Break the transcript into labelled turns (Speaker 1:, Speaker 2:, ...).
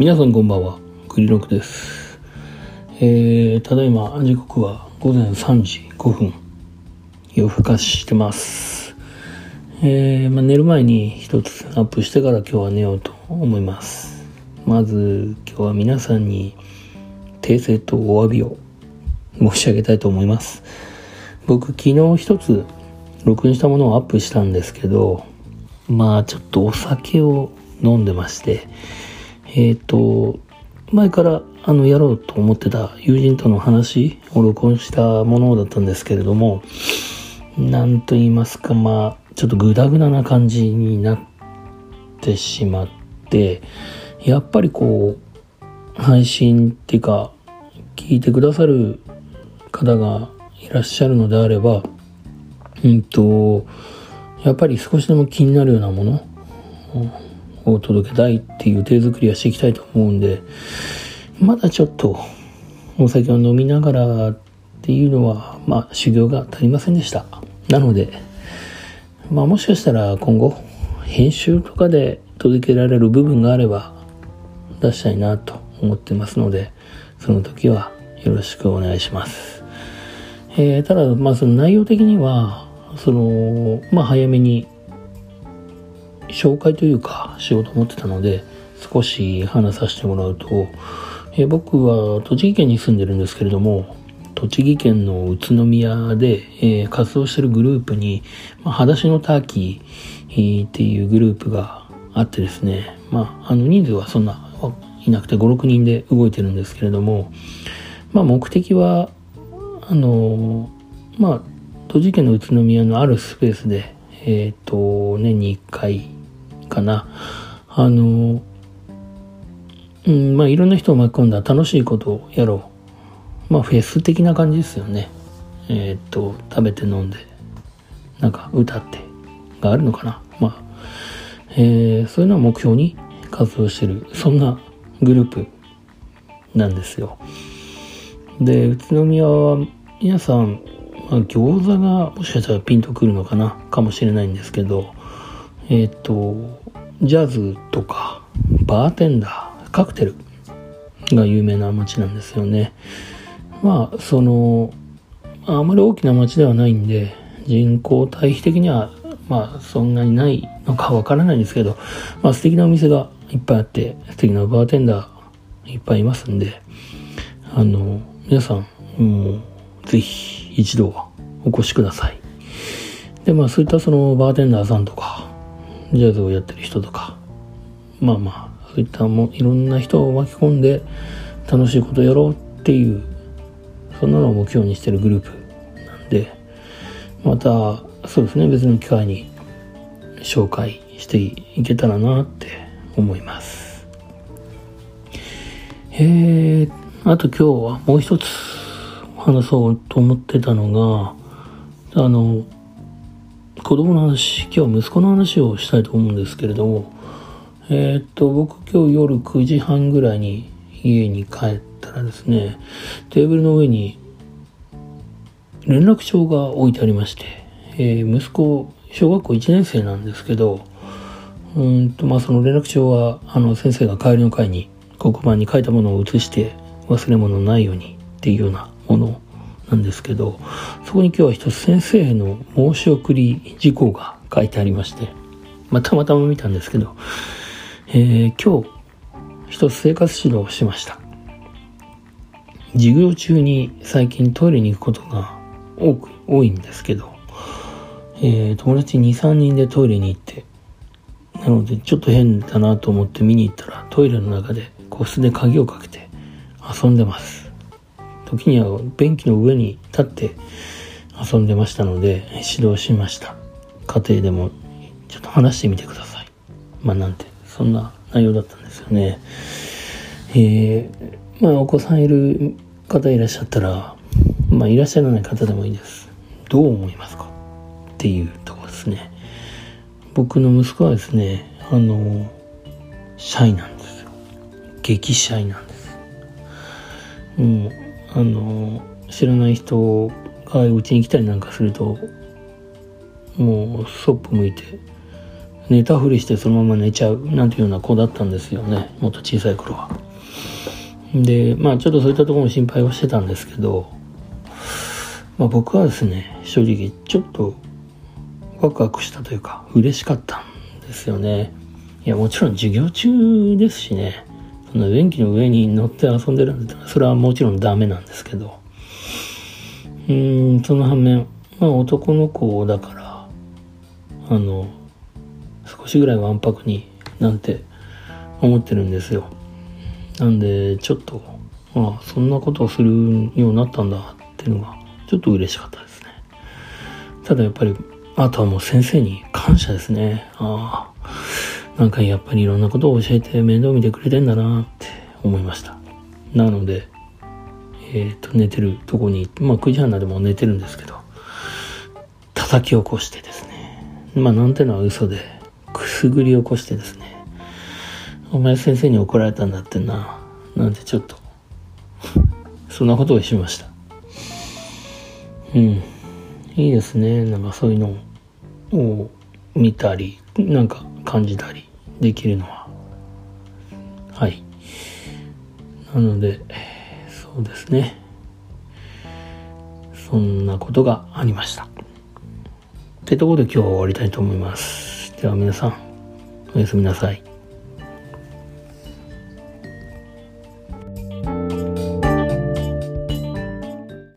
Speaker 1: 皆さんこんばんは。クリロクです、えー、ただいま時刻は午前3時5分。夜更かししてます。えー、まあ、寝る前に一つアップしてから今日は寝ようと思います。まず今日は皆さんに訂正とお詫びを申し上げたいと思います。僕昨日一つ録音したものをアップしたんですけどまあちょっとお酒を飲んでましてえっ、ー、と前からあのやろうと思ってた友人との話を録音したものだったんですけれどもなんと言いますかまあちょっとグダグダな感じになってしまってやっぱりこう配信っていうか聞いてくださる方がいらっしゃるのであればうんとやっぱり少しでも気になるようなものを届けたいっていう手作りはしていきたいと思うんでまだちょっとお酒を飲みながらっていうのはまあ修行が足りませんでした。なのでまあもしかしたら今後編集とかで届けられる部分があれば出したいなと思ってますのでその時はよろしくお願いします。えー、ただまあその内容的にはそのまあ早めに紹介というかしようと思ってたので少し話させてもらうと、えー、僕は栃木県に住んでるんですけれども栃木県の宇都宮で、えー、活動してるグループに、まあ、裸足のターキーっていうグループがあってですね、まあ、あの人数はそんないなくて5、6人で動いてるんですけれども、まあ、目的は、あの、まあ、栃木県の宇都宮のあるスペースで、えっ、ー、と、年に1回かな、あの、うん、まあ、いろんな人を巻き込んだ楽しいことをやろう。まあ、フェス的な感じですよね。えっ、と、食べて飲んで、なんか歌ってがあるのかな。まあ、えー、そういうのを目標に活動してる、そんなグループなんですよ。で、宇都宮は皆さん、まあ、餃子がもしかしたらピンとくるのかなかもしれないんですけど、えっ、ー、と、ジャズとか、バーテンダー、カクテルが有名な街なんですよね。まあ、その、あまり大きな街ではないんで、人口対比的には、まあ、そんなにないのかわからないんですけど、まあ、素敵なお店がいっぱいあって素敵なバーテンダーいっぱいいますんであの皆さんもうぜひ一度はお越しくださいでまあそういったそのバーテンダーさんとかジャズをやってる人とかまあまあそういったもいろんな人を巻き込んで楽しいことをやろうっていうそんなのを目標にしてるグループなんでまたそうですね別の機会に紹介していけたらなって思います。えー、あと今日はもう一つ話そうと思ってたのがあの子供の話今日息子の話をしたいと思うんですけれどもえー、っと僕今日夜9時半ぐらいに家に帰ったらですねテーブルの上に連絡帳が置いてありまして、えー、息子小学校1年生なんですけどうんとまあその連絡帳はあの先生が帰りの会に黒板に書いたものを写して忘れ物ないようにっていうようなものをなんですけどそこに今日は一つ先生への申し送り事項が書いてありまして、まあ、たまたま見たんですけど、えー、今日一つ生活指導をしました。授業中に最近トイレに行くことが多く多いんですけど、えー、友達23人でトイレに行ってなのでちょっと変だなと思って見に行ったらトイレの中で個室で鍵をかけて遊んでます。時には便器の上に立って遊んでましたので指導しました。家庭でもちょっと話してみてください。まあなんてそんな内容だったんですよね。えー、まあお子さんいる方いらっしゃったらまあいらっしゃらない方でもいいです。どう思いますか？っていうとこですね。僕の息子はですねあのシャイなんですよ。激シャイなんです。もうあの知らない人がうちに来たりなんかするともうそっぽ向いて寝たふりしてそのまま寝ちゃうなんていうような子だったんですよね。もっと小さい頃は。でまあちょっとそういったところも心配はしてたんですけど、まあ、僕はですね正直ちょっとワクワクしたというか嬉しかったんですよね。いやもちろん授業中ですしね。その便器の上に乗って遊んでるんだったらそれはもちろんダメなんですけど。うんその反面まあ男の子だからあの少しぐらいわんぱくになんて思ってるんですよ。なんでちょっとああそんなことをするようになったんだっていうのがちょっと嬉しかったですね。ただやっぱりあとはもう先生に感謝ですね。ああ。なんかやっぱりいろんなことを教えて面倒見てくれてんだなって思いましたなのでえっ、と寝てるとこにまあ9時半までも寝てるんですけど叩き起こしてですねまあなんてのは嘘でくすぐり起こしてですねお前先生に怒られたんだってな。なんてちょっとそんなことをしました。うん。いいですね。なんかそういうのを見たり、なんか感じたりできるのは。はい。なので、そうですね。そんなことがありました。ってところで今日は終わりたいと思います。では皆さん、おやすみなさい。